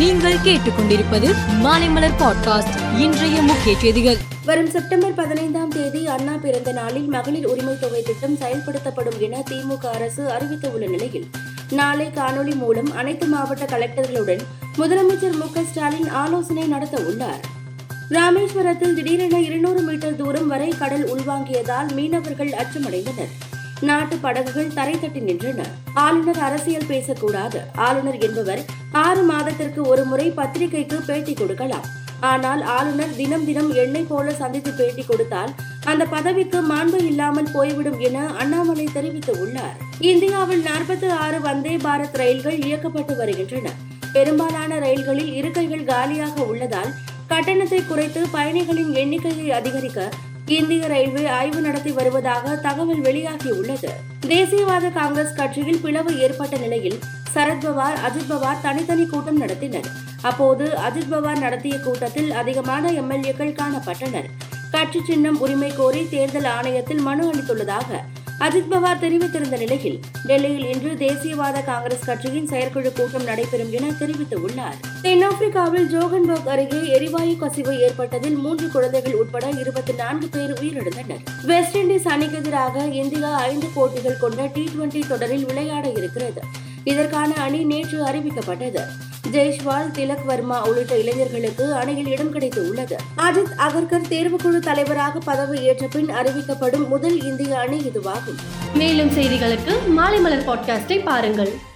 நீங்கள் கேட்டுக்கொண்டிருப்பது மாலைமலர் பாட்காஸ்ட். இன்றைய முக்கிய செய்திகள். வரும் செப்டம்பர் பதினைந்தாம் தேதி அண்ணா பிறந்த நாளில் மகளிர் உரிமை தொகை திட்டம் செயல்படுத்தப்படும் என திமுக அரசு அறிவித்துள்ள நிலையில் நாளை காணொலி மூலம் அனைத்து மாவட்ட கலெக்டர்களுடன் முதலமைச்சர் மு ஸ்டாலின் ஆலோசனை நடத்த உள்ளார். ராமேஸ்வரத்தில் திடீரென இருநூறு மீட்டர் தூரம் வரை கடல் உள்வாங்கியதால் மீனவர்கள் அச்சமடைந்தனர். நாட்டு படகுகள் தரை தட்டி நின்றன. ஆளுநர் அரசியல் பேசக்கூடாது. ஆளுநர் என்பவர் ஆறு மாதத்திற்கு ஒரு முறை பத்திரிகைக்கு பேட்டி கொடுக்கலாம். ஆனால் ஆளுநர் தினம் தினம் எண்ணெய் போல சந்தித்து பேட்டி கொடுத்தால் அந்த பதவிக்கு மாண்பு இல்லாமல் போய்விடும் என அண்ணாமலை தெரிவித்துள்ளார் இந்தியாவில் நாற்பத்தி ஆறு வந்தே பாரத் ரயில்கள் இயக்கப்பட்டு வருகின்றன. பெரும்பாலான ரயில்களில் இருக்கைகள் காலியாக உள்ளதால் கட்டணத்தை குறைத்து பயணிகளின் எண்ணிக்கையை அதிகரிக்க இந்திய ரயில்வே ஆய்வு நடத்தி வருவதாக தகவல் வெளியாகியுள்ளது. தேசியவாத காங்கிரஸ் கட்சியில் பிளவு ஏற்பட்ட நிலையில் சரத்பவார் அஜித் பவார் தனித்தனி கூட்டம் நடத்தினர். அப்போது அஜித் பவார் நடத்திய கூட்டத்தில் அதிகமான எம்எல்ஏக்கள் காணப்பட்டனர். கட்சி சின்னம் உரிமை கோரி தேர்தல் ஆணையத்தில் மனு அளித்துள்ளதாக அஜித் பவார் தெரிவித்திருந்த நிலையில் டெல்லியில் இன்று தேசியவாத காங்கிரஸ் கட்சியின் செயற்குழு கூட்டம் நடைபெறும் என தெரிவித்துள்ளார் தென்னாப்பிரிக்காவில் ஜோகன்பர்க் அருகே எரிவாயு கசிவு ஏற்பட்டதில் மூன்று குழந்தைகள் உட்பட இருபத்தி நான்கு பேர் உயிரிழந்தனர். வெஸ்ட் இண்டீஸ் அணிக்கு எதிராக இந்தியா ஐந்து போட்டிகள் கொண்ட டி டுவெண்டி தொடரில் விளையாட இருக்கிறது. இதற்கான அணி நேற்று அறிவிக்கப்பட்டது. ஜெய்ஷ்வால் திலக் வர்மா உள்ளிட்ட இளைஞர்களுக்கு அணியில் இடம் கிடைத்து உள்ளது அஜித் அகர்கர் தேர்வுக்குழு தலைவராக பதவி ஏற்ற பின் அறிவிக்கப்படும் முதல் இந்திய அணி இதுவாகும். மேலும் செய்திகளுக்கு மாலை மலர் பாட்காஸ்டை பாருங்கள்.